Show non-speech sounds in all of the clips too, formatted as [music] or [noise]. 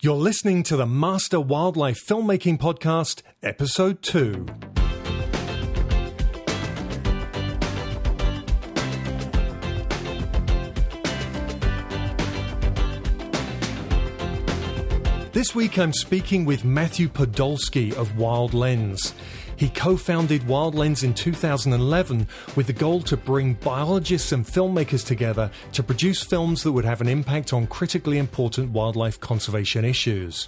You're listening to the Master Wildlife Filmmaking Podcast, Episode 2. This week I'm speaking with Matthew Podolsky of Wild Lens. He co founded Wild Lens in 2011 with the goal to bring biologists and filmmakers together to produce films that would have an impact on critically important wildlife conservation issues.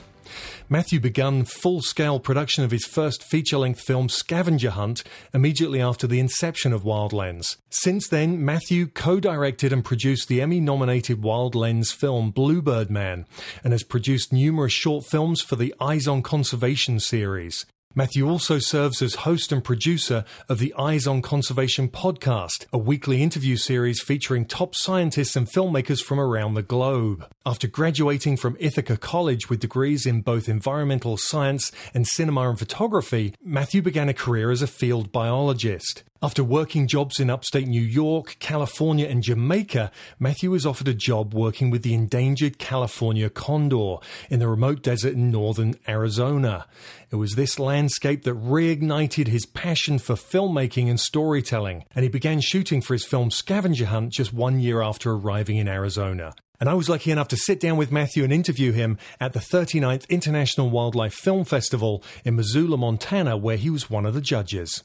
Matthew began full scale production of his first feature length film, Scavenger Hunt, immediately after the inception of Wild Lens. Since then, Matthew co directed and produced the Emmy nominated Wild Lens film, Bluebird Man, and has produced numerous short films for the Eyes on Conservation series. Matthew also serves as host and producer of the Eyes on Conservation podcast, a weekly interview series featuring top scientists and filmmakers from around the globe. After graduating from Ithaca College with degrees in both environmental science and cinema and photography, Matthew began a career as a field biologist. After working jobs in upstate New York, California, and Jamaica, Matthew was offered a job working with the endangered California condor in the remote desert in northern Arizona. It was this landscape that reignited his passion for filmmaking and storytelling, and he began shooting for his film Scavenger Hunt just one year after arriving in Arizona. And I was lucky enough to sit down with Matthew and interview him at the 39th International Wildlife Film Festival in Missoula, Montana, where he was one of the judges.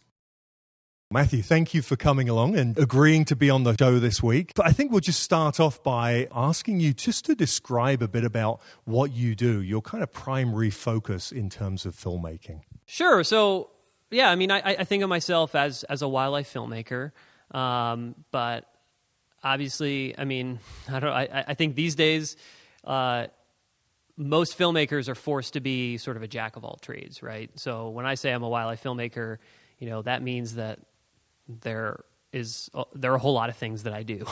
Matthew, thank you for coming along and agreeing to be on the show this week. But I think we'll just start off by asking you just to describe a bit about what you do, your kind of primary focus in terms of filmmaking. Sure. So, yeah, I mean, I, I think of myself as as a wildlife filmmaker, um, but obviously, I mean, [laughs] I don't. I, I think these days. Uh, most filmmakers are forced to be sort of a jack of all trades, right? So when I say I'm a wildlife filmmaker, you know that means that there is there are a whole lot of things that I do.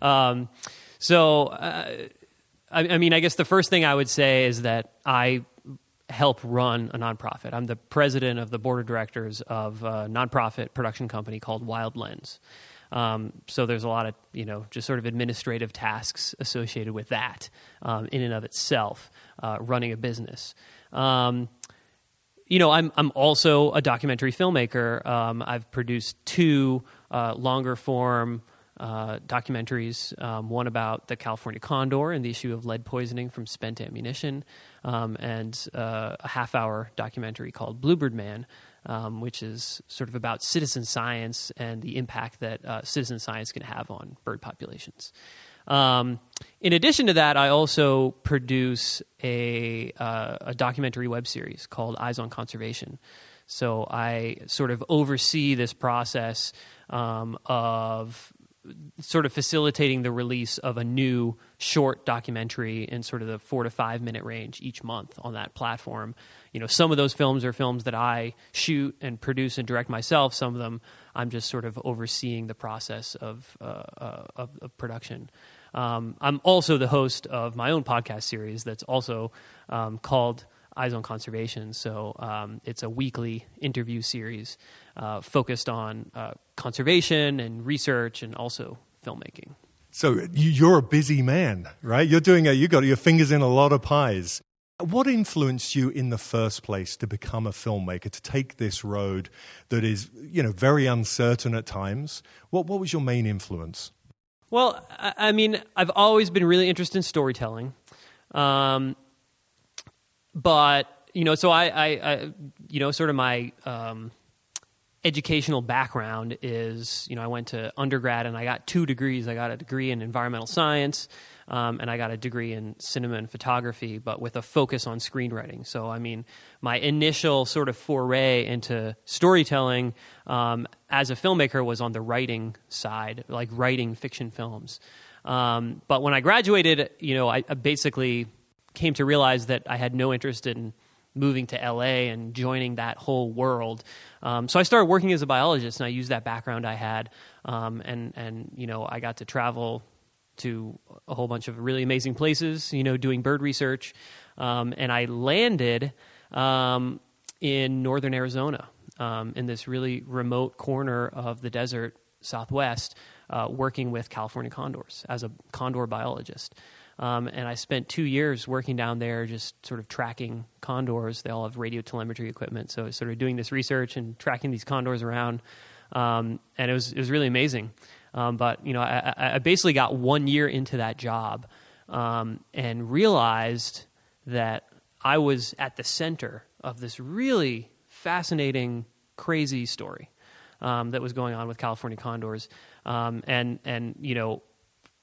[laughs] um, so, uh, I, I, mean, I guess the first thing I would say is that I help run a nonprofit. I'm the president of the board of directors of a nonprofit production company called Wild Lens. Um, so there's a lot of you know just sort of administrative tasks associated with that um, in and of itself, uh, running a business. Um, you know, I'm I'm also a documentary filmmaker. Um, I've produced two uh, longer form uh, documentaries. Um, one about the California condor and the issue of lead poisoning from spent ammunition, um, and uh, a half hour documentary called Bluebird Man, um, which is sort of about citizen science and the impact that uh, citizen science can have on bird populations. Um, in addition to that, I also produce a, uh, a documentary web series called Eyes on Conservation. So I sort of oversee this process um, of sort of facilitating the release of a new short documentary in sort of the four to five minute range each month on that platform. You know, some of those films are films that I shoot and produce and direct myself. Some of them I'm just sort of overseeing the process of, uh, uh, of, of production. Um, I'm also the host of my own podcast series that's also um, called Eyes on Conservation. So um, it's a weekly interview series uh, focused on uh, conservation and research and also filmmaking. So you're a busy man, right? You're doing a, you got your fingers in a lot of pies. What influenced you in the first place to become a filmmaker, to take this road that is, you know, very uncertain at times? What, what was your main influence? Well, I mean, I've always been really interested in storytelling, um, but you know, so I, I, I, you know, sort of my um, educational background is, you know, I went to undergrad and I got two degrees. I got a degree in environmental science um, and I got a degree in cinema and photography, but with a focus on screenwriting. So, I mean, my initial sort of foray into storytelling um, as a filmmaker was on the writing side, like writing fiction films. Um, but when I graduated, you know, I, I basically came to realize that I had no interest in moving to LA and joining that whole world. Um, so I started working as a biologist, and I used that background I had, um, and and you know I got to travel to a whole bunch of really amazing places, you know, doing bird research. Um, and I landed um, in northern Arizona um, in this really remote corner of the desert southwest, uh, working with California condors as a condor biologist. Um, and I spent two years working down there, just sort of tracking condors. They all have radio telemetry equipment, so sort of doing this research and tracking these condors around. Um, and it was it was really amazing. Um, but you know, I, I, basically got one year into that job um, and realized that I was at the center of this really fascinating, crazy story um, that was going on with California condors. Um, and and you know,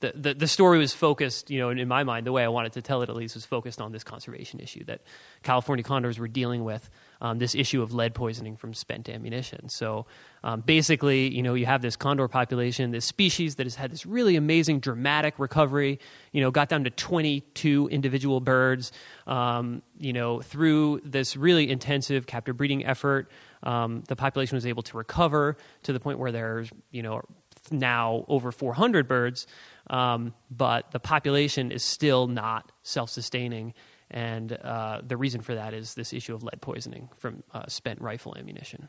the, the, the story was focused, you know, in, in my mind, the way I wanted to tell it at least was focused on this conservation issue that California condors were dealing with, um, this issue of lead poisoning from spent ammunition. So um, basically, you know, you have this condor population, this species that has had this really amazing, dramatic recovery, you know, got down to 22 individual birds, um, you know, through this really intensive captive breeding effort. Um, the population was able to recover to the point where there's, you know, now over 400 birds, um, but the population is still not self sustaining. And uh, the reason for that is this issue of lead poisoning from uh, spent rifle ammunition.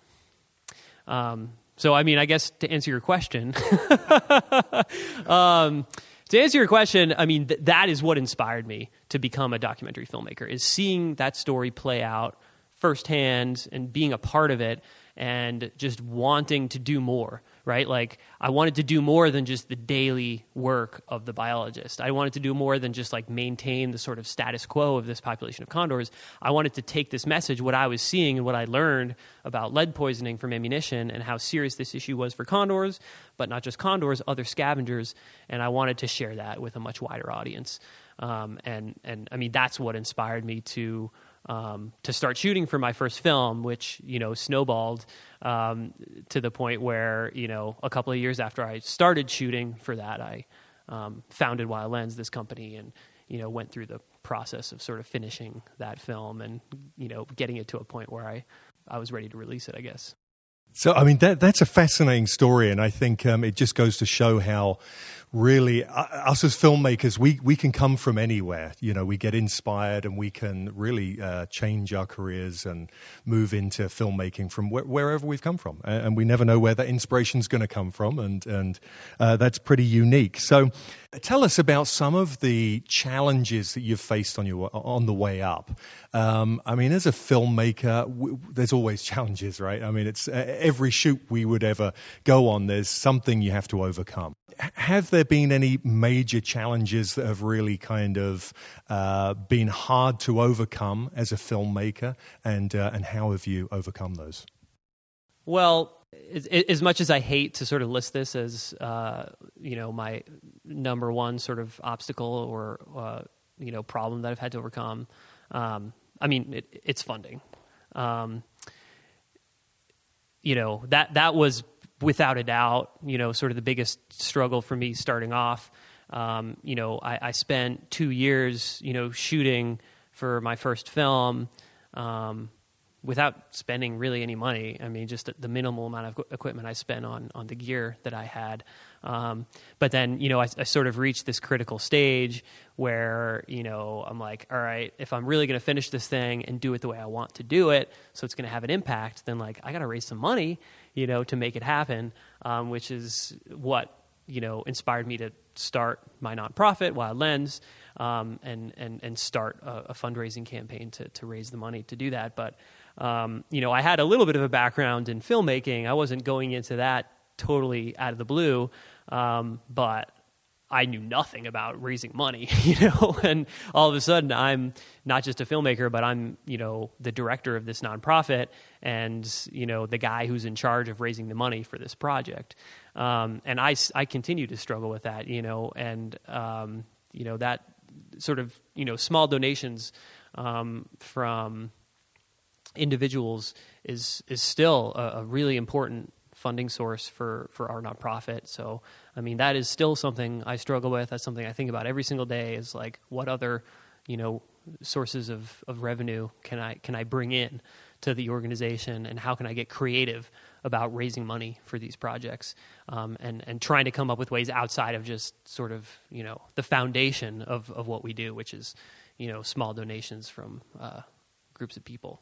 Um, so, I mean, I guess to answer your question, [laughs] um, to answer your question, I mean, th- that is what inspired me to become a documentary filmmaker, is seeing that story play out firsthand and being a part of it and just wanting to do more right? Like I wanted to do more than just the daily work of the biologist. I wanted to do more than just like maintain the sort of status quo of this population of condors. I wanted to take this message, what I was seeing and what I learned about lead poisoning from ammunition and how serious this issue was for condors, but not just condors, other scavengers, and I wanted to share that with a much wider audience. Um, and and I mean that's what inspired me to um, to start shooting for my first film, which you know snowballed um, to the point where you know a couple of years after I started shooting for that, I um, founded Wild Lens, this company, and you know went through the process of sort of finishing that film and you know getting it to a point where I I was ready to release it, I guess. So, I mean, that, that's a fascinating story, and I think um, it just goes to show how really uh, us as filmmakers we we can come from anywhere. You know we get inspired and we can really uh, change our careers and move into filmmaking from wh- wherever we've come from. And, and, we never know where that inspiration is going to come from and and uh, that's pretty unique. So tell us about some of the challenges that you've faced on your on the way up. Um, I mean as a filmmaker w- there's always [laughs] challenges right? I mean it's uh, every shoot we would ever go on there's something you have to overcome. Have there been any major challenges that have really kind of uh, been hard to overcome as a filmmaker, and uh, and how have you overcome those? Well, as much as I hate to sort of list this as uh, you know my number one sort of obstacle or uh, you know problem that I've had to overcome, um, I mean it, it's funding. Um, you know that that was without a doubt, you know, sort of the biggest struggle for me starting off. Um, you know, I, I, spent two years, you know, shooting for my first film um, without spending really any money. I mean, just the minimal amount of equipment I spent on on the gear that I had. Um, but then, you know, I, I, sort of reached this critical stage where, you know, I'm like, all right, if I'm really going to finish this thing and do it the way I want to do it, so it's going to have an impact, then like I got to raise some money you know, to make it happen, um, which is what you know inspired me to start my nonprofit, Wild Lens, um, and and and start a, a, fundraising campaign to to raise the money to do that. But um, you know, I had a little bit of a background in filmmaking. I wasn't going into that totally out of the blue, um, but I knew nothing about raising money, [laughs] you know, [laughs] and all of a sudden I'm not just a filmmaker, but I'm, you know, the director of this nonprofit and, you know, the guy who's in charge of raising the money for this project. Um, and I, I continue to struggle with that, you know, and, um, you know, that sort of, you know, small donations um, from individuals is, is still a, a really important funding source for, for our nonprofit. So, I mean, that is still something I struggle with. That's something I think about every single day is like, what other, you know, sources of, of revenue can I, can I bring in to the organization and how can I get creative about raising money for these projects um, and, and trying to come up with ways outside of just sort of, you know, the foundation of, of what we do, which is, you know, small donations from uh, groups of people.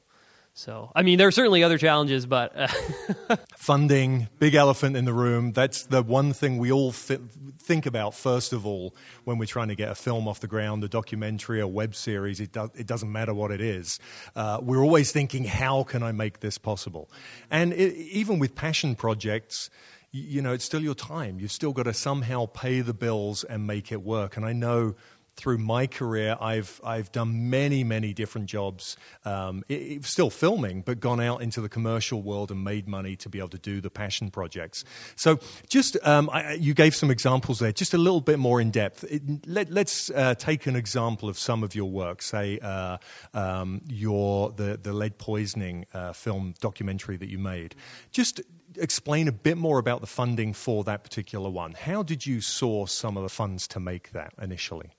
So, I mean, there are certainly other challenges, but uh, [laughs] funding, big elephant in the room. That's the one thing we all th- think about first of all when we're trying to get a film off the ground, a documentary, a web series. It, do- it doesn't matter what it is. Uh, we're always thinking, how can I make this possible? And it, even with passion projects, you know, it's still your time. You've still got to somehow pay the bills and make it work. And I know through my career, I've I've done many many different jobs, um, it, it, still filming, but gone out into the commercial world and made money to be able to do the passion projects. So, just um, I, you gave some examples there, just a little bit more in depth. It, let, us uh, take an example of some of your work. Say uh, um, your the the lead poisoning uh, film documentary that you made. Just explain a bit more about the funding for that particular one. How did you source some of the funds to make that initially?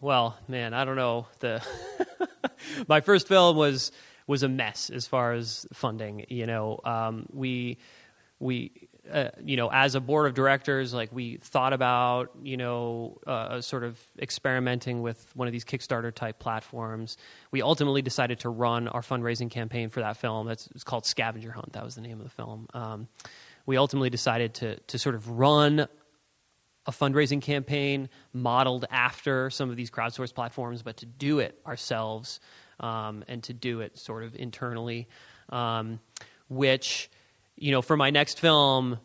Well, man, I don't know. The [laughs] my first film was was a mess as far as funding. You know, um, we we uh, you know as a board of directors, like we thought about you know uh, sort of experimenting with one of these Kickstarter type platforms. We ultimately decided to run our fundraising campaign for that film. That's it's called Scavenger Hunt. That was the name of the film. Um, we ultimately decided to to sort of run a fundraising campaign modeled after some of these crowdsourced platforms, but to do it ourselves um, and to do it sort of internally. Um, which, you know, for my next film,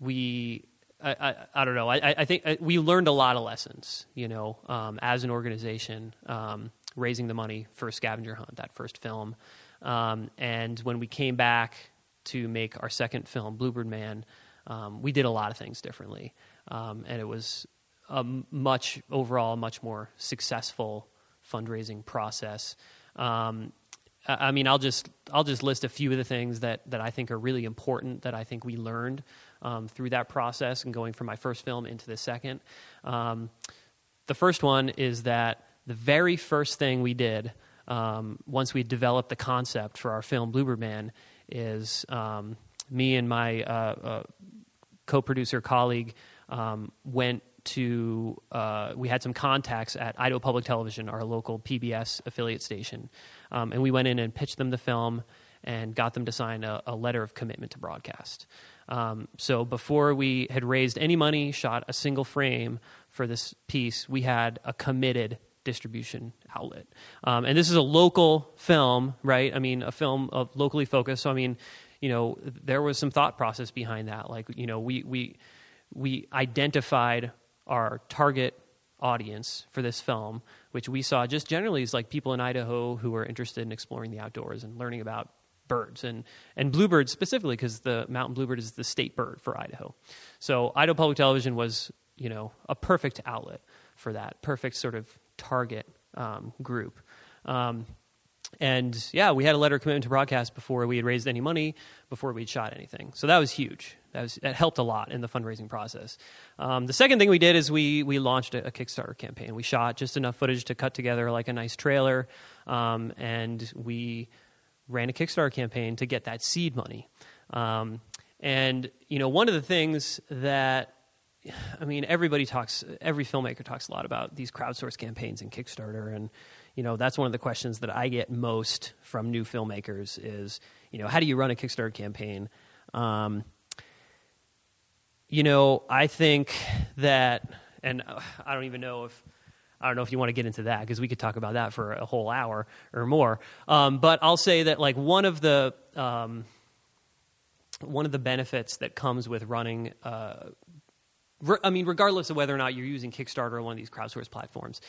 we I, I, I, don't know. I, I think uh, we learned a lot of lessons, you know, um, as an organization, um, raising the money for Scavenger Hunt, that first film. Um, and when we came back to make our second film, Bluebird Man, um, we did a lot of things differently um, and it was a much overall much more successful fundraising process. Um, I mean, I'll just I'll just list a few of the things that that I think are really important that I think we learned um, through that process and going from my first film into the second. Um, the first one is that the very first thing we did um, once we developed the concept for our film Bluebird Man is um, me and my uh, uh, co-producer colleague um, went to uh, we had some contacts at Idaho Public Television, our local PBS affiliate station, um, and we went in and pitched them the film and got them to sign a, a letter of commitment to broadcast. Um, so before we had raised any money, shot a single frame for this piece, we had a committed distribution outlet. Um, and this is a local film, right? I mean, a film of locally focused. So I mean, you know, there was some thought process behind that. Like, you know, we we we identified our target audience for this film, which we saw just generally is like people in Idaho who are interested in exploring the outdoors and learning about birds and, and bluebirds specifically because the mountain bluebird is the state bird for Idaho. So Idaho Public Television was, you know, a perfect outlet for that, perfect sort of target um, group. Um, and yeah, we had a letter of commitment to broadcast before we had raised any money, before we'd shot anything. So that was huge. That, was, that helped a lot in the fundraising process. Um, the second thing we did is we, we launched a, a, Kickstarter campaign. We shot just enough footage to cut together like a nice trailer, um, and we ran a Kickstarter campaign to get that seed money. Um, and, you know, one of the things that I mean, everybody talks, every filmmaker talks a lot about these crowdsourced campaigns and Kickstarter. And, you know, that's one of the questions that I get most from new filmmakers is, you know, how do you run a Kickstarter campaign? Um, you know, I think that, and I don't even know if, I don't know if you want to get into that because we could talk about that for a whole hour or more. Um, but I'll say that like one of the um, one of the benefits that comes with running, uh, re- I mean, regardless of whether or not you're using Kickstarter or one of these crowdsourced platforms,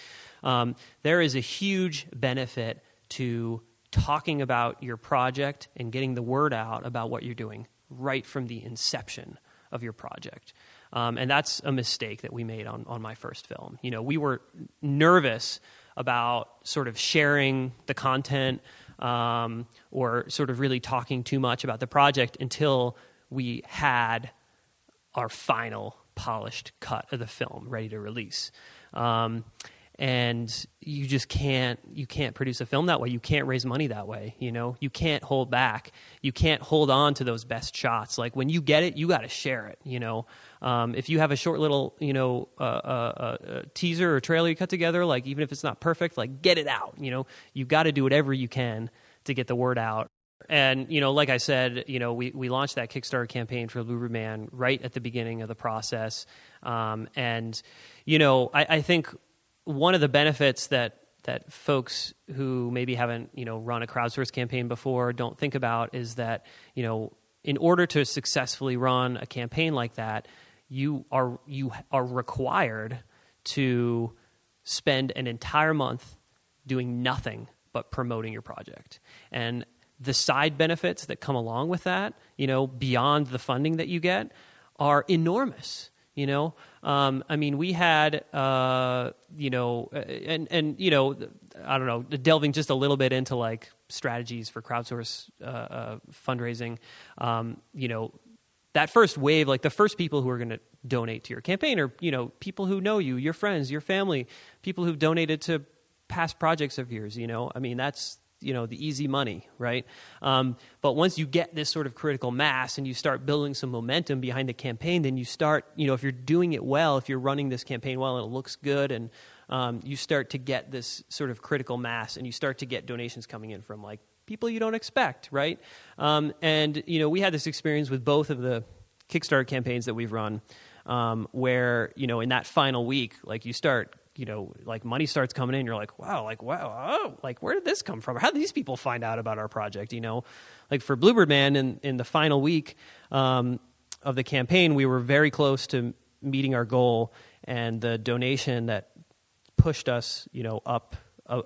um, there is a huge benefit to talking about your project and getting the word out about what you're doing right from the inception of your project. Um, and that's a mistake that we made on, on my first film. You know, we were nervous about sort of sharing the content um, or sort of really talking too much about the project until we had our final polished cut of the film ready to release. Um, and you just can't you can't produce a film that way. You can't raise money that way you know? You can't hold back. You can't hold on to those best shots. Like when you get it you got to share it you know? Um, if you have a short little you know uh, uh, uh, teaser or trailer you cut together like even if it's not perfect like get it out you know? You got to do whatever you can to get the word out. And you know, like I said, you know, we, we launched that Kickstarter campaign for Bluebird Man right at the beginning of the process, um, and you know, I, I think one of the benefits that that folks who maybe haven't you know run a crowdsource campaign before don't think about is that you know in order to successfully run a campaign like that, you are you are required to spend an entire month doing nothing but promoting your project. And the side benefits that come along with that, you know, beyond the funding that you get, are enormous. You know, um, I mean, we had, uh, you know, and and you know, I don't know, delving just a little bit into like strategies for crowdsource uh, uh, fundraising. Um, you know, that first wave, like the first people who are going to donate to your campaign are, you know, people who know you, your friends, your family, people who've donated to past projects of yours. You know, I mean, that's you know the easy money, right? Um, but once you get this sort of critical mass and you start building some momentum behind the campaign, then you start, you know, if you're doing it well, if you're running this campaign well and it looks good, and um, you start to get this sort of critical mass, and you start to get donations coming in from like people you don't expect, right? Um, and you know, we had this experience with both of the Kickstarter campaigns that we've run, um, where you know, in that final week, like you start you know, like money starts coming in, you're like, wow, like wow, oh, like where did this come from? How did these people find out about our project? You know, like for Bluebird Man in in the final week um, of the campaign, we were very close to meeting our goal, and the donation that pushed us, you know, up, uh,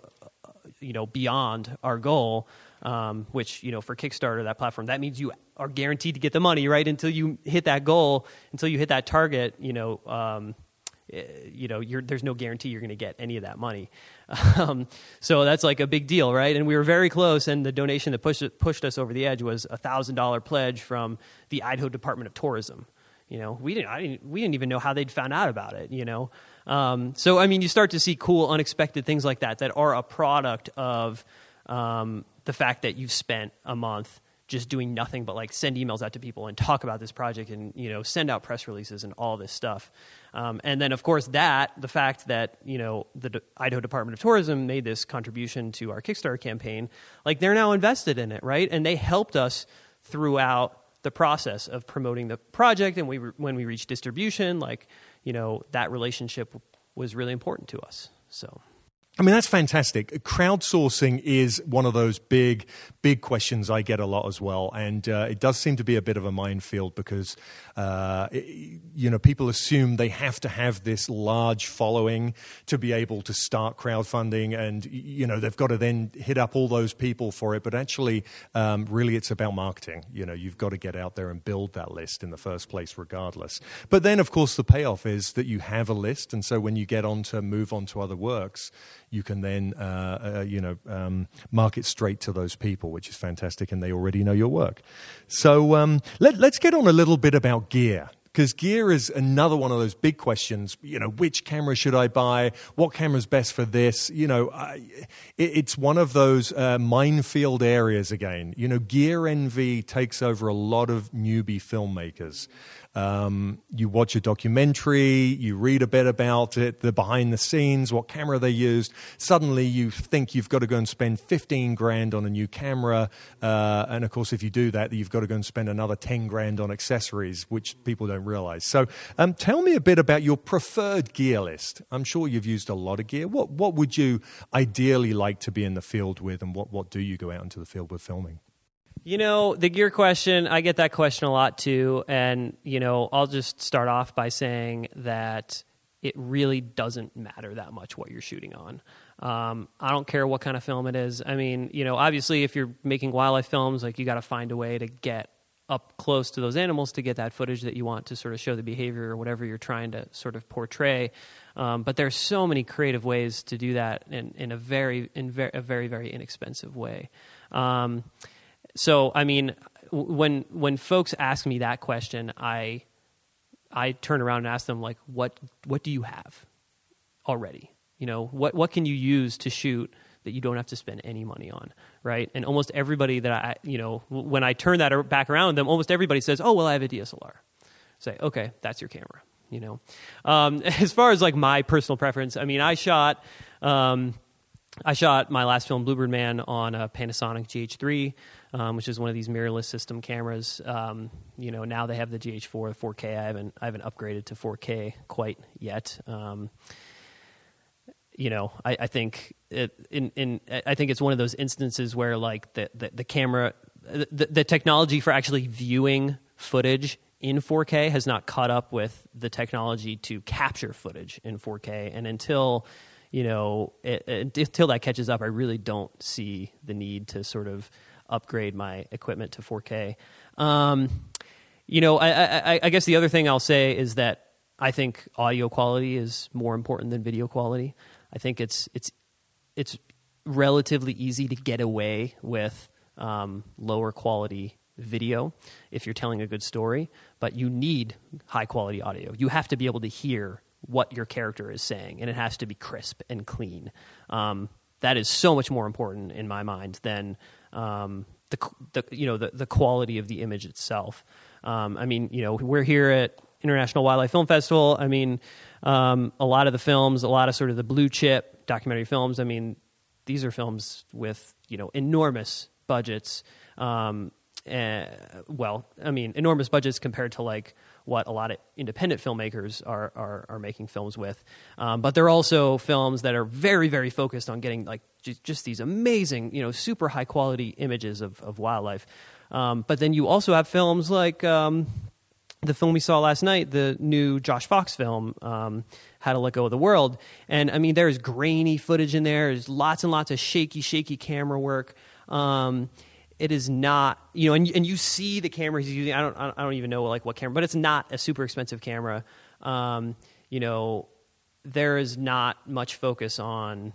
you know, beyond our goal. Um, which you know for Kickstarter that platform that means you are guaranteed to get the money right until you hit that goal until you hit that target you know um, you know, there's no guarantee you're going to get any of that money. [laughs] Um, so that's like a big deal, right? And we were very close, and the donation that pushed, pushed us over the edge was a $1,000 pledge from the Idaho Department of Tourism. You know, we didn't, didn't, we didn't even know how they'd found out about it, you know. Um, so, I mean, you start to see cool, unexpected things like that that are a product of um, the fact that you've spent a month just doing nothing but like send emails out to people and talk about this project and you know send out press releases and all this stuff. Um, and then of course that the fact that you know the D- idaho department of tourism made this contribution to our kickstarter campaign like they're now invested in it right? And they helped us throughout the process of promoting the project and we re- when we reached distribution like you know that relationship was really important to us so I mean, that's fantastic. Crowdsourcing is one of those big, big questions I get a lot as well. And uh, it does seem to be a bit of a minefield because, uh, it, you know, people assume they have to have this large following to be able to start crowdfunding. And, you know, they've got to then hit up all those people for it. But actually, um, really, it's about marketing. You know, you've got to get out there and build that list in the first place, regardless. But then, of course, the payoff is that you have a list. And so when you get on to move on to other works, you can then uh, uh, you know um, market straight to those people, which is fantastic, and they already know your work. So um, let, let's get on a little bit about gear because gear is another one of those big questions. You know, which camera should I buy? What camera's best for this? You know, I, it, it's one of those uh, minefield areas again. You know, gear envy takes over a lot of newbie filmmakers. Um, you watch a documentary, you read a bit about it, the behind the scenes, what camera they used. Suddenly, you think you've got to go and spend 15 grand on a new camera. Uh, and of course, if you do that, you've got to go and spend another 10 grand on accessories, which people don't realize. So, um, tell me a bit about your preferred gear list. I'm sure you've used a lot of gear. What, what would you ideally like to be in the field with, and what, what do you go out into the field with filming? You know, the gear question, I get that question a lot too. And, you know, I'll just start off by saying that it really doesn't matter that much what you're shooting on. Um, I don't care what kind of film it is. I mean, you know, obviously, if you're making wildlife films, like you got to find a way to get up close to those animals to get that footage that you want to sort of show the behavior or whatever you're trying to sort of portray. Um, but there's so many creative ways to do that in, in a very in ver- a very very inexpensive way. Um, so I mean, when when folks ask me that question, I I turn around and ask them like, what what do you have already? You know, what what can you use to shoot that you don't have to spend any money on, right? And almost everybody that I, you know, when I turn that back around them, almost everybody says, "Oh, well, I have a DSLR." Say, "Okay, that's your camera." You know, um, [laughs] as far as like my personal preference, I mean, I shot. Um, I shot my last film, Bluebird Man, on a Panasonic GH3, um, which is one of these mirrorless system cameras. Um, you know, now they have the GH4, 4K. I haven't, I haven't upgraded to 4K quite yet. Um, you know, I, I think it, in, in, I think it's one of those instances where like the, the, the camera, the, the technology for actually viewing footage in 4K has not caught up with the technology to capture footage in 4K, and until you know, it, it, until that catches up, I really don't see the need to sort of upgrade my equipment to 4K. Um, you know, I, I, I, guess the other thing I'll say is that I think audio quality is more important than video quality. I think it's it's it's relatively easy to get away with um, lower quality video if you're telling a good story, but you need high quality audio. You have to be able to hear what your character is saying, and it has to be crisp and clean. Um, that is so much more important in my mind than um, the, the you know the, the quality of the image itself. Um, I mean, you know, we're here at International Wildlife Film Festival. I mean, um, a lot of the films, a lot of sort of the blue chip documentary films. I mean, these are films with you know enormous budgets. Um, and, well, I mean, enormous budgets compared to like what a lot of independent filmmakers are are, are making films with. Um, but they're also films that are very very focused on getting like just, just these amazing you know super high quality images of of wildlife. Um, but then you also have films like. Um, the film we saw last night, the new Josh Fox film, um, How to Let Go of the World. And I mean, there's grainy footage in there. There's lots and lots of shaky, shaky camera work. Um, it is not you know and, and you see the camera he's using I don't I don't even know like what camera but it's not a super expensive camera um, you know there is not much focus on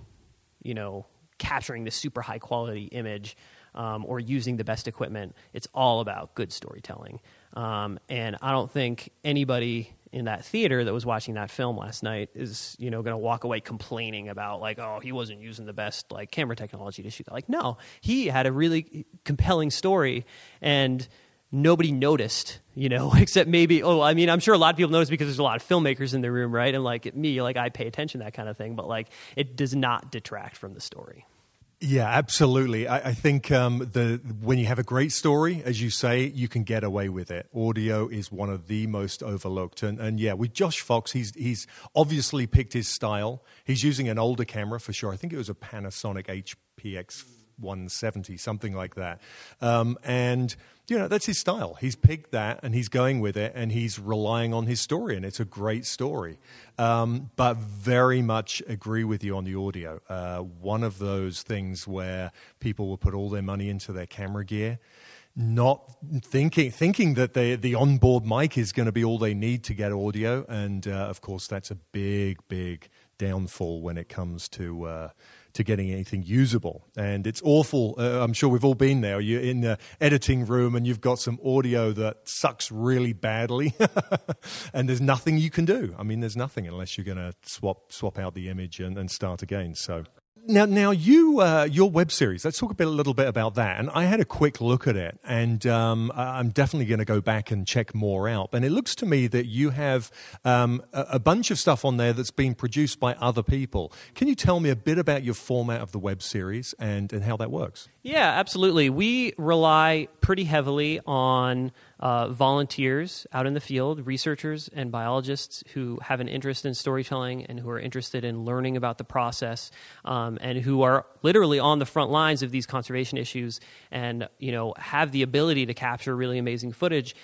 you know capturing the super high quality image um, or using the best equipment. It's all about good storytelling. Um, and I don't think anybody in that theater that was watching that film last night is you know going to walk away complaining about like oh he wasn't using the best like camera technology to shoot that. Like no he had a really compelling story and nobody noticed you know [laughs] except maybe oh i mean i'm sure a lot of people noticed because there's a lot of filmmakers in the room right? And like me like i pay attention that kind of thing but like it does not detract from the story yeah, absolutely. I, I think um, the when you have a great story, as you say, you can get away with it. Audio is one of the most overlooked, and, and yeah, with Josh Fox, he's he's obviously picked his style. He's using an older camera for sure. I think it was a Panasonic HPX 170, something like that, um, and you know, that's his style. He's picked that and he's going with it and he's relying on his story, and it's a great story. Um, but very much agree with you on the audio. Uh, one of those things where people will put all their money into their camera gear, not thinking thinking that they, the onboard mic is going to be all they need to get audio, and uh, of course, that's a big, big downfall when it comes to. Uh, to getting anything usable. And it's awful. Uh, I'm sure we've all been there. You're in the editing room and you've got some audio that sucks really badly, [laughs] and there's nothing you can do. I mean, there's nothing unless you're going to swap swap out the image and, and start again. So now, now you uh, your web series. Let's talk a bit, a little bit about that. And I had a quick look at it, and um, I'm definitely going to go back and check more out. And it looks to me that you have um, a, a, bunch of stuff on there that's been produced by other people. Can you tell me a bit about your format of the web series and and how that works? Yeah, absolutely. We rely pretty heavily on uh, volunteers out in the field, researchers and biologists who have an interest in storytelling and who are interested in learning about the process um, and who are literally on the front lines of these conservation issues and you know have the ability to capture really amazing footage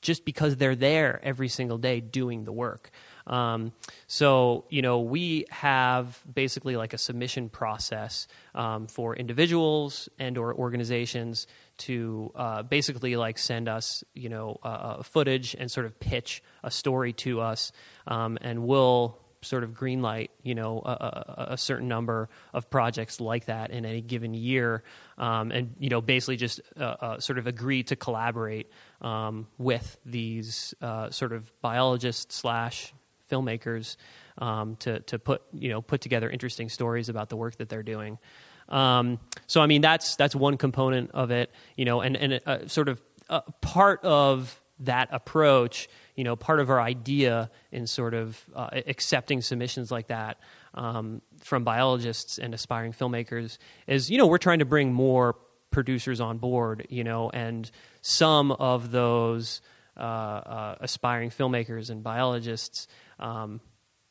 just because they're there every single day doing the work. Um, so, you know, we have basically like a submission process um, for individuals and or organizations to uh, basically like send us, you know, uh, footage and sort of pitch a story to us, um, and we'll sort of greenlight, you know, a, a, a, certain number of projects like that in any given year, um, and you know, basically just uh, uh, sort of agree to collaborate um, with these uh, sort of biologists slash filmmakers um, to to put you know put together interesting stories about the work that they're doing. Um, so I mean that's that's one component of it, you know, and and uh, sort of uh, part of that approach, you know, part of our idea in sort of uh, accepting submissions like that um, from biologists and aspiring filmmakers is, you know, we're trying to bring more producers on board, you know, and some of those uh, aspiring filmmakers and biologists um,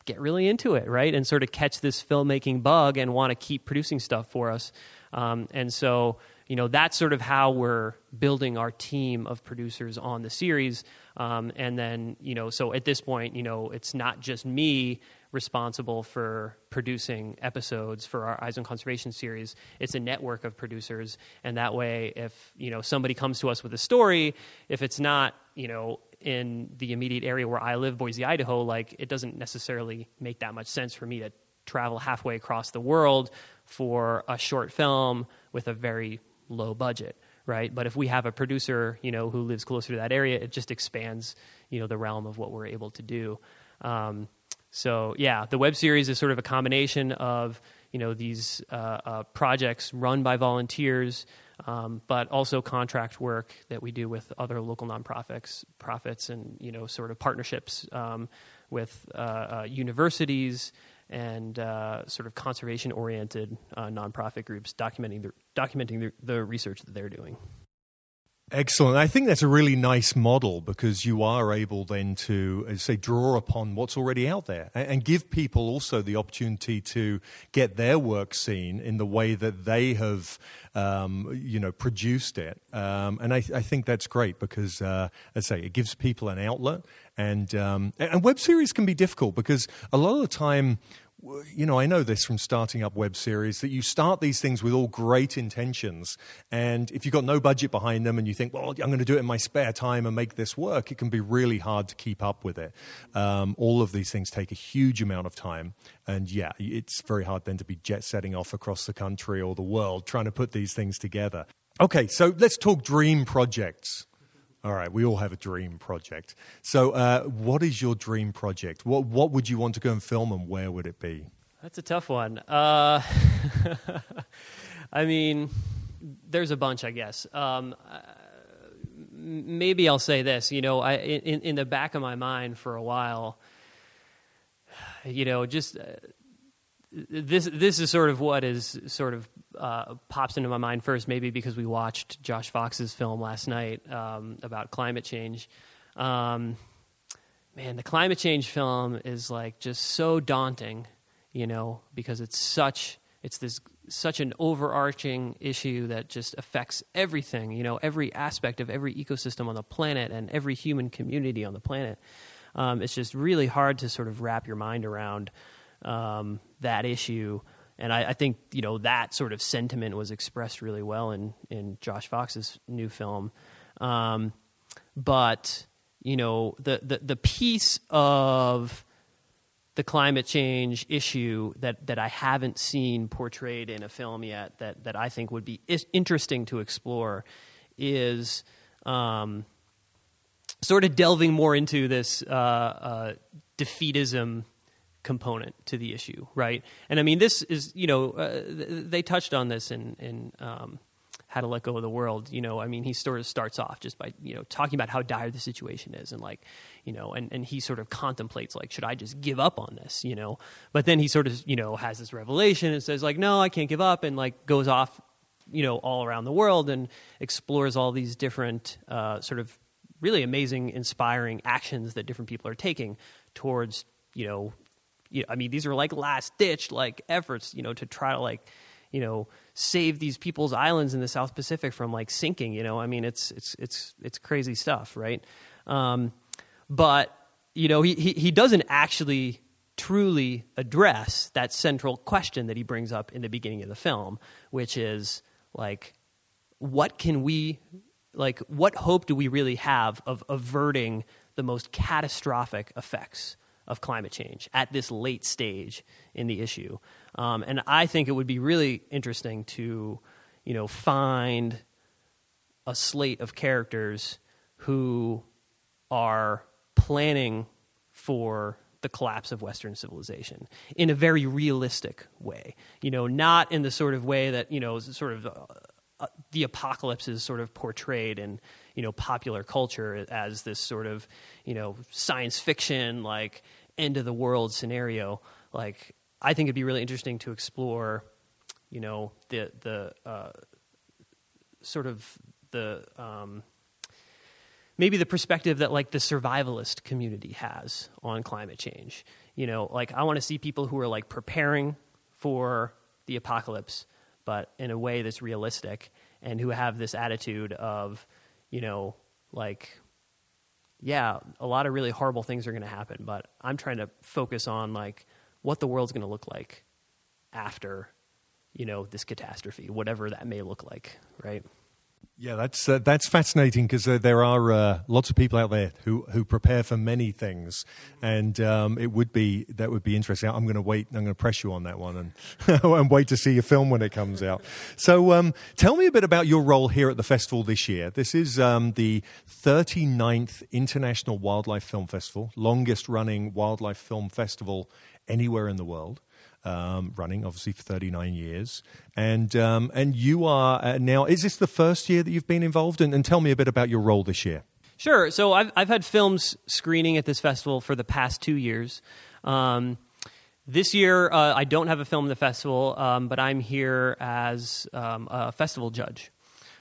get really into it, right? And sort of catch this filmmaking bug and want to keep producing stuff for us. Um, and so, you know, that's sort of how we're building our team of producers on the series. Um, and then, you know, so at this point, you know, it's not just me responsible for producing episodes for our Eyes on Conservation series. It's a network of producers, and that way, if you know somebody comes to us with a story, if it's not you know in the immediate area where I live, Boise, Idaho, like it doesn't necessarily make that much sense for me to travel halfway across the world for a short film with a very low budget right but if we have a producer you know who lives closer to that area it just expands you know the realm of what we're able to do um, so yeah the web series is sort of a combination of you know these uh, uh, projects run by volunteers um, but also contract work that we do with other local nonprofits, profits, and you know, sort of partnerships um, with uh, uh, universities and uh, sort of conservation-oriented uh, nonprofit groups, documenting the, documenting the, the research that they're doing. Excellent. I think that's a really nice model because you are able then to, say, draw upon what's already out there and give people also the opportunity to get their work seen in the way that they have, um, you know, produced it. Um, and I, I, think that's great because, uh, as I say, it gives people an outlet. And, um, and web series can be difficult because a lot of the time, you know, I know this from starting up web series that you start these things with all great intentions. And if you've got no budget behind them and you think, well, I'm going to do it in my spare time and make this work, it can be really hard to keep up with it. Um, all of these things take a huge amount of time. And yeah, it's very hard then to be jet setting off across the country or the world trying to put these things together. Okay, so let's talk dream projects. All right, we all have a dream project. So, uh, what is your dream project? What What would you want to go and film, and where would it be? That's a tough one. Uh, [laughs] I mean, there's a bunch, I guess. Um, uh, maybe I'll say this. You know, I in, in the back of my mind for a while, you know, just uh, this this is sort of what is sort of uh, pops into my mind first, maybe because we watched Josh Fox's film last night um, about climate change. Um, man, the climate change film is like just so daunting, you know, because it's such it's this such an overarching issue that just affects everything, you know, every aspect of every ecosystem on the planet and every human community on the planet. Um, it's just really hard to sort of wrap your mind around um, that issue. And I, I, think you know that sort of sentiment was expressed really well in in Josh Fox's new film. Um, but you know the, the the piece of the climate change issue that, that I haven't seen portrayed in a film yet that, that I think would be interesting to explore is um, sort of delving more into this uh, uh, defeatism component to the issue, right? And I mean, this is you know uh, they touched on this in in um, How to Let Go of the World. You know, I mean, he sort of starts off just by you know talking about how dire the situation is, and like you know, and and he sort of contemplates like, should I just give up on this? You know, but then he sort of you know has this revelation and says like, no, I can't give up, and like goes off you know all around the world and explores all these different uh, sort of really amazing, inspiring actions that different people are taking towards you know you know, I mean, these are like last ditch like efforts, you know, to try to like, you know, save these people's islands in the South Pacific from like sinking. You know, I mean, it's it's it's it's crazy stuff, right? Um, but you know, he, he he doesn't actually truly address that central question that he brings up in the beginning of the film, which is like, what can we like? What hope do we really have of averting the most catastrophic effects? Of climate change at this late stage in the issue. Um, and I think it would be really interesting to, you know, find a slate of characters who are planning for the collapse of Western civilization in a very realistic way. You know, not in the sort of way that you know, sort of uh, uh, the apocalypse is sort of portrayed in you know popular culture as this sort of you know science fiction like end of the world scenario. Like I think it'd be really interesting to explore, you know, the the uh, sort of the um, maybe the perspective that like the survivalist community has on climate change. You know, like I want to see people who are like preparing for the apocalypse, but in a way that's realistic, and who have this attitude of, you know, like, yeah, a lot of really horrible things are going to happen, but I'm trying to focus on like what the world's going to look like after, you know, this catastrophe, whatever that may look like, right? Yeah, that's uh, that's fascinating because uh, there are uh, lots of people out there who, who prepare for many things, and um, it would be that would be interesting. I'm going to wait. I'm going to press you on that one and [laughs] and wait to see your film when it comes out. So, um, tell me a bit about your role here at the festival this year. This is um, the 39th International Wildlife Film Festival, longest running wildlife film festival anywhere in the world um, running, obviously for 39 years. And um, and you are uh, now. Is this the first year that you've been involved? And, and tell me a bit about your role this year. Sure. So I've I've had films screening at this festival for the past two years. Um, this year, uh, I don't have a film in the festival, um, but I'm here as um, a festival judge.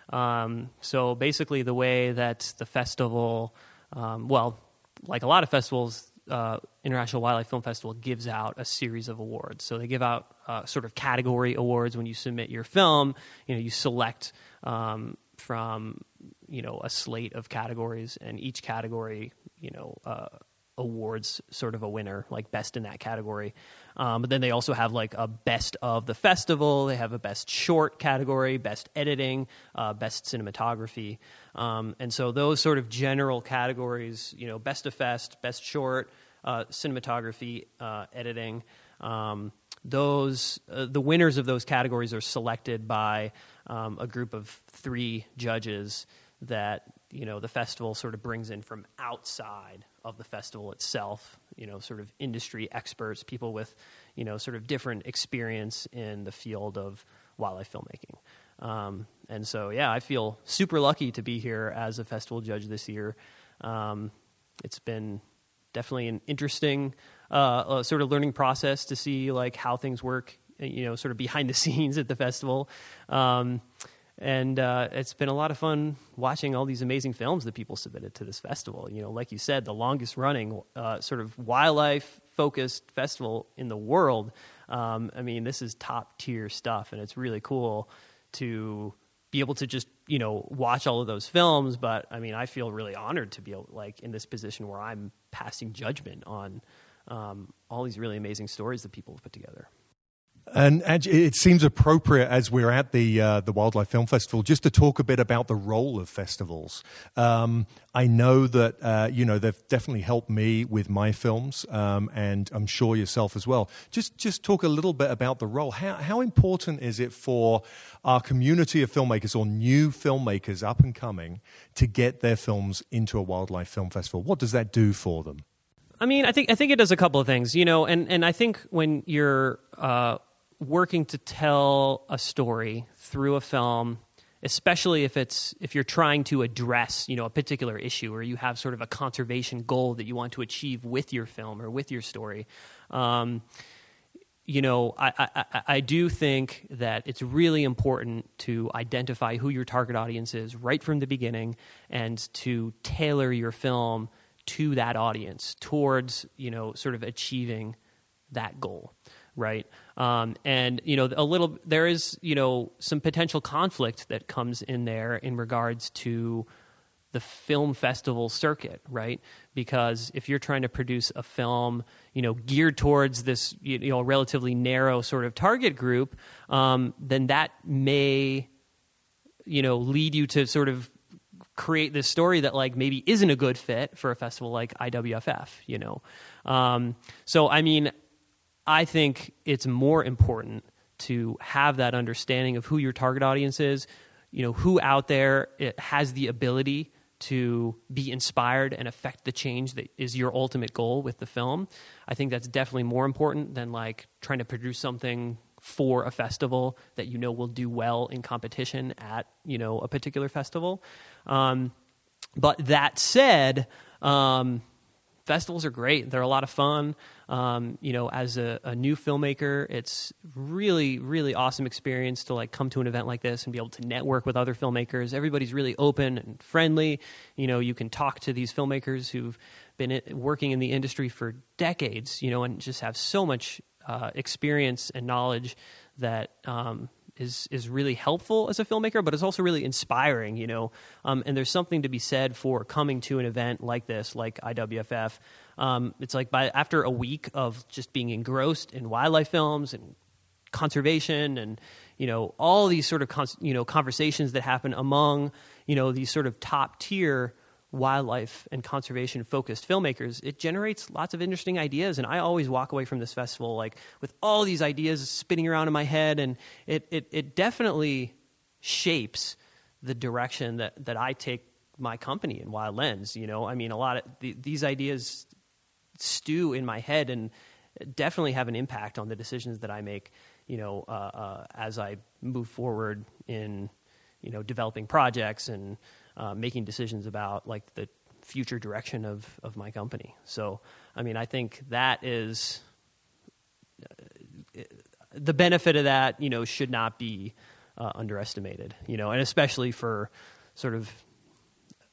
Um, so basically, the way that the festival, well, like a lot of festivals, uh, International Wildlife Film Festival gives out a series of awards. So they give out uh, sort of category awards when you submit your film. You know, you select um, from you know a slate of categories, and each category you know uh, awards sort of a winner, like best in that category. Um, but then they also have like a best of the festival. They have a best short category, best editing, uh, best cinematography. Um, and so those sort of general categories, you know, best of fest, best short, uh, cinematography, uh, editing. Um, those uh, the winners of those categories are selected by um, a group of three judges that you know the festival sort of brings in from outside of the festival itself you know sort of industry experts people with you know sort of different experience in the field of wildlife filmmaking. Um, and so yeah i feel super lucky to be here as a festival judge this year. Um, it's been definitely an interesting uh, uh, sort of learning process to see like how things work you know sort of behind the [laughs] scenes at the festival. Um, and uh, it's been a lot of fun watching all these amazing films that people submitted to this festival. You know, like you said, the longest running uh, sort of wildlife focused festival in the world. Um, I mean, this is top tier stuff, and it's really cool to be able to just you know watch all of those films. But I mean, I feel really honored to be able, like in this position where I'm passing judgment on um, all these really amazing stories that people have put together. And it seems appropriate as we're at the uh, the Wildlife Film Festival just to talk a bit about the role of festivals. Um, I know that uh, you know they've definitely helped me with my films, um, and I'm sure yourself as well. Just just talk a little bit about the role. How how important is it for our community of filmmakers or new filmmakers up and coming to get their films into a Wildlife Film Festival? What does that do for them? I mean, I think I think it does a couple of things, you know, and and I think when you're uh, working to tell a story through a film especially if it's if you're trying to address you know a particular issue or you have sort of a conservation goal that you want to achieve with your film or with your story um, you know I, I, I do think that it's really important to identify who your target audience is right from the beginning and to tailor your film to that audience towards you know sort of achieving that goal right? Um, and you know, a little there is you know some potential conflict that comes in there in regards to the film festival circuit, right? Because if you're trying to produce a film, you know, geared towards this, you know, relatively narrow sort of target group, um, then that may, you know, lead you to sort of create this story that like maybe isn't a good fit for a festival like IWFF, you know. Um, so I mean, I think it's more important to have that understanding of who your target audience is, you know, who out there has the ability to be inspired and affect the change that is your ultimate goal with the film. I think that's definitely more important than like trying to produce something for a festival that you know will do well in competition at you know a particular festival. Um, but that said, um, festivals are great. They're a lot of fun. Um, you know, as a, a, new filmmaker, it's really, really awesome experience to like come to an event like this and be able to network with other filmmakers. Everybody's really open and friendly. You know, you can talk to these filmmakers who've been working in the industry for decades. You know, and just have so much uh, experience and knowledge that um, is is really helpful as a filmmaker, but it's also really inspiring, you know. Um, and there's something to be said for coming to an event like this, like IWFF. Um, it's like by after a week of just being engrossed in wildlife films and conservation and you know all these sort of con- you know conversations that happen among you know these sort of top tier wildlife and conservation focused filmmakers, it generates lots of interesting ideas. And I always walk away from this festival like with all these ideas spinning around in my head, and it it, it definitely shapes the direction that that I take my company and Wild Lens. You know, I mean, a lot of the, these ideas stew in my head and definitely have an impact on the decisions that I make. You know, uh, uh, as I move forward in you know developing projects and uh, making decisions about like the future direction of of my company. So, I mean, I think that is uh, the benefit of that. You know, should not be uh, underestimated. You know, and especially for sort of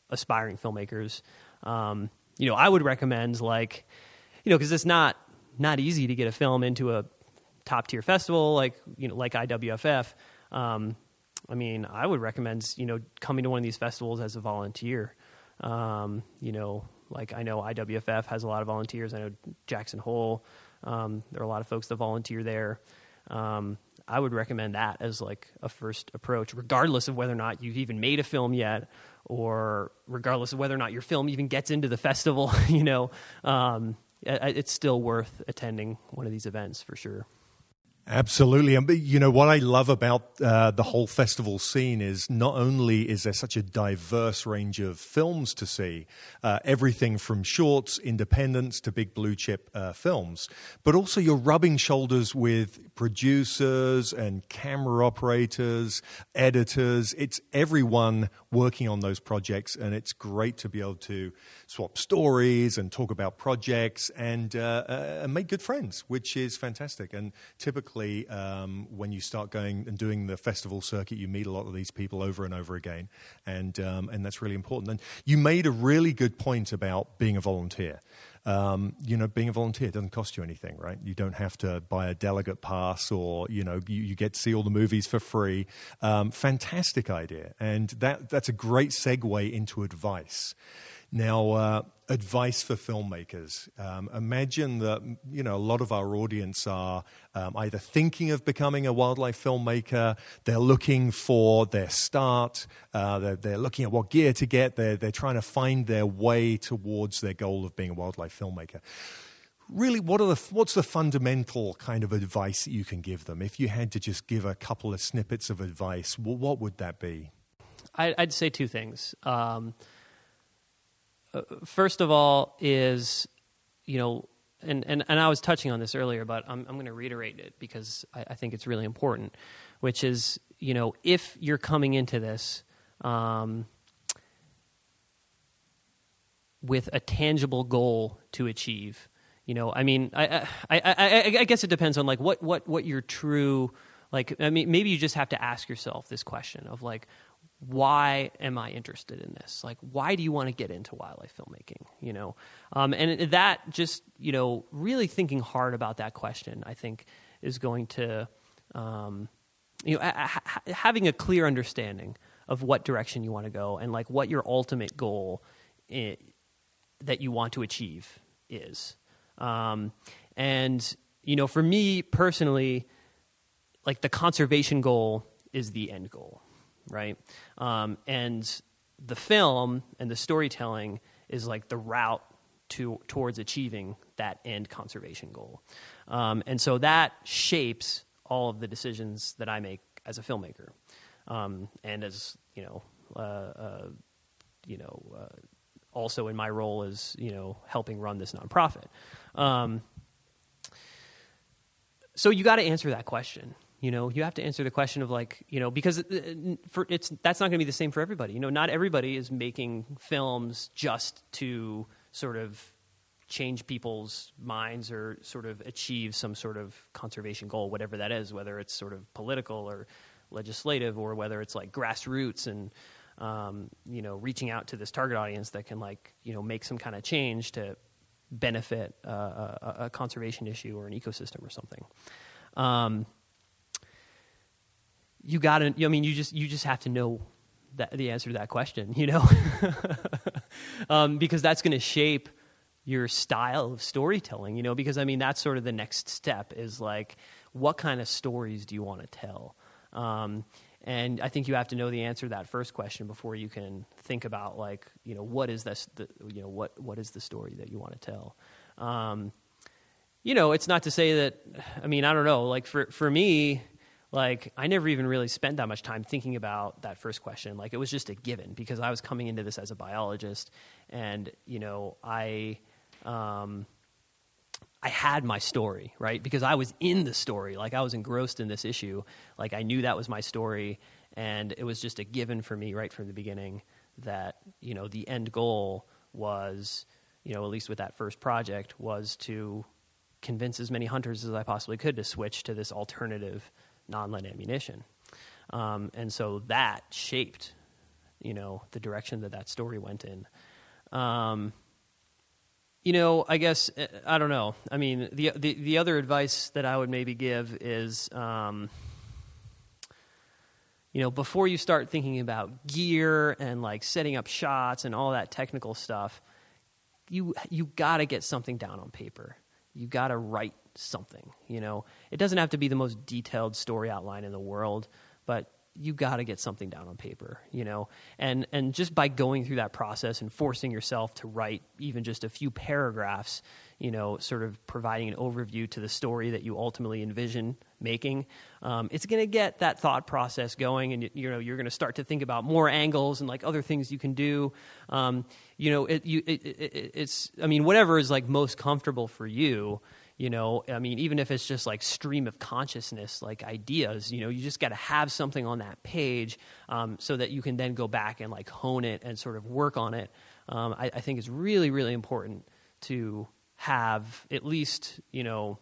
aspiring filmmakers. Um, you know, I would recommend like, you know, because it's not not easy to get a film into a top tier festival like you know like IWFF. Um, I mean, I would recommend you know coming to one of these festivals as a volunteer. Um, you know, like I know IWFF has a lot of volunteers. I know Jackson Hole. Um, there are a lot of folks that volunteer there. Um, I would recommend that as like a first approach, regardless of whether or not you've even made a film yet, or regardless of whether or not your film even gets into the festival. [laughs] you know, um, it's still worth attending one of these events for sure. Absolutely. And you know, what I love about uh, the whole festival scene is not only is there such a diverse range of films to see, uh, everything from shorts, independents to big blue chip uh, films, but also you're rubbing shoulders with producers and camera operators, editors. It's everyone working on those projects, and it's great to be able to swap stories and talk about projects and, uh, uh, and make good friends, which is fantastic. And typically, um, when you start going and doing the festival circuit, you meet a lot of these people over and over again, and um, and that's really important. And you made a really good point about being a volunteer. Um, you know, being a volunteer doesn't cost you anything, right? You don't have to buy a delegate pass or, you know, you, you get to see all the movies for free. Um, fantastic idea. And that, that's a great segue into advice. Now, uh, advice for filmmakers. Um, imagine that you know a lot of our audience are um, either thinking of becoming a wildlife filmmaker, they're looking for their start, uh, they're, they're, looking at what gear to get, they're, they're trying to find their way towards their goal of being a wildlife filmmaker. Really, what are the, what's the fundamental kind of advice that you can give them? If you had to just give a couple of snippets of advice, what would that be? I'd say two things. Um, first of all is you know and, and, and I was touching on this earlier, but I'm, I'm going to reiterate it because I, I, think it's really important, which is, you know, if you're coming into this um, with a tangible goal to achieve, you know, I mean, I, I, I, I guess it depends on like what, what, what your true, like, I mean, maybe you just have to ask yourself this question of like, why am I interested in this? Like, why do you want to get into wildlife filmmaking? You know, um, and that just you know really thinking hard about that question, I think, is going to um, you know ha- having a clear understanding of what direction you want to go and like what your ultimate goal that you want to achieve is. Um, and you know, for me personally, like the conservation goal is the end goal right? Um, and the film and the storytelling is like the route to towards achieving that end conservation goal. Um, and so that shapes all of the decisions that I make as a filmmaker, um, and as you know, uh, uh, you know, uh, also in my role as you know helping run this nonprofit. Um, so you got to answer that question. You know, you have to answer the question of like, you know, because uh, for it's that's not going to be the same for everybody. You know, not everybody is making films just to sort of change people's minds or sort of achieve some sort of conservation goal, whatever that is, whether it's sort of political or legislative or whether it's like grassroots and um, you know reaching out to this target audience that can like you know make some kind of change to benefit uh, a, a, conservation issue or an ecosystem or something. Um, you got to. I mean, you just you just have to know that, the answer to that question. You know, [laughs] um, because that's going to shape your style of storytelling. You know, because I mean that's sort of the next step is like what kind of stories do you want to tell. Um, and I think you have to know the answer to that first question before you can think about like you know what is this the, you know what what is the story that you want to tell. Um, you know, it's not to say that. I mean, I don't know. Like for for me, like I never even really spent that much time thinking about that first question. Like it was just a given because I was coming into this as a biologist, and you know I. Um, I had my story, right? Because I was in the story. Like I was engrossed in this issue. Like I knew that was my story. And it was just a given for me right from the beginning that, you know, the end goal was, you know, at least with that first project, was to convince as many hunters as I possibly could to switch to this alternative non lead ammunition. Um, and so that shaped, you know, the direction that that story went in. Um, you know, I guess uh, I don't know. I mean, the the the other advice that I would maybe give is, um, you know, before you start thinking about gear and like setting up shots and all that technical stuff, you you got to get something down on paper. You got to write something. You know, it doesn't have to be the most detailed story outline in the world, but you got to get something down on paper, you know, and and just by going through that process and forcing yourself to write even just a few paragraphs, you know, sort of providing an overview to the story that you ultimately envision making, um, it's going to get that thought process going, and you know you're going to start to think about more angles and like other things you can do. Um, you know, it, you, it, it, it's I mean whatever is like most comfortable for you you know i mean even if it's just like stream of consciousness like ideas you know you just got to have something on that page um, so that you can then go back and like hone it and sort of work on it. Um, I, I think it's really really important to have at least you know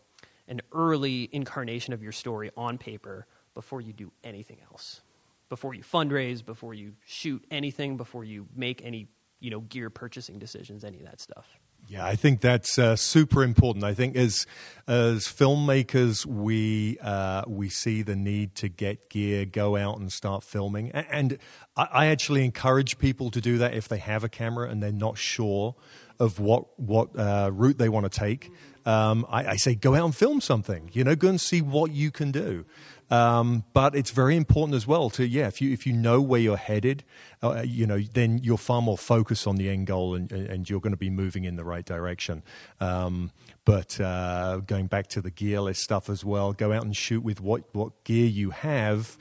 an early incarnation of your story on paper before you do anything else. Before you fundraise before you shoot anything before you make any you know gear purchasing decisions any of that stuff yeah, I think that's uh, super important. I think as as filmmakers, we uh, we see the need to get gear, go out and start filming, and I, actually encourage people to do that if they have a camera and they're not sure of what what uh, route they want to take. Um, I, I, say go out and film something. You know, go and see what you can do. Um, but it's very important as well to yeah, if you if you know where you're headed, uh, you know, then you're far more focused on the end goal and, and you're going to be moving in the right direction. Um, but uh, going back to the gearless stuff as well, go out and shoot with what what gear you have,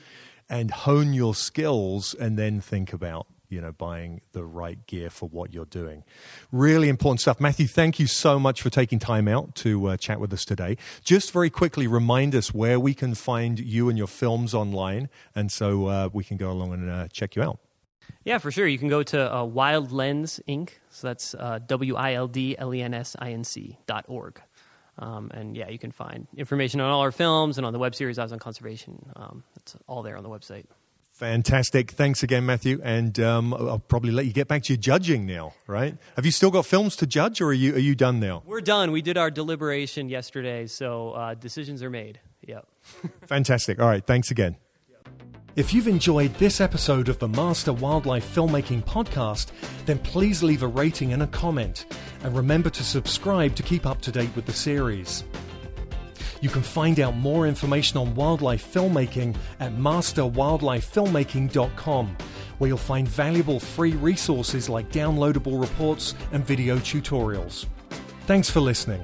and hone your skills, and then think about you know, buying the right gear for what you're doing. Really important stuff. Matthew, thank you so much for taking time out to uh, chat with us today. Just very quickly, remind us where we can find you and your films online, and so uh, we can go along and uh, check you out. Yeah, for sure. You can go to uh, Wild Lens Inc. So that's uh, W I L D L E N S I N C dot org. Um, and yeah, you can find information on all our films and on the web series Eyes on Conservation. Um, it's all there on the website. Fantastic. Thanks again, Matthew. And um, I'll probably let you get back to your judging now, right? Have you still got films to judge, or are you, are you done now? We're done. We did our deliberation yesterday, so uh, decisions are made. Yep. [laughs] Fantastic. All right. Thanks again. If you've enjoyed this episode of the Master Wildlife Filmmaking Podcast, then please leave a rating and a comment. And remember to subscribe to keep up to date with the series. You can find out more information on wildlife filmmaking at masterwildlifefilmmaking.com, where you'll find valuable free resources like downloadable reports and video tutorials. Thanks for listening.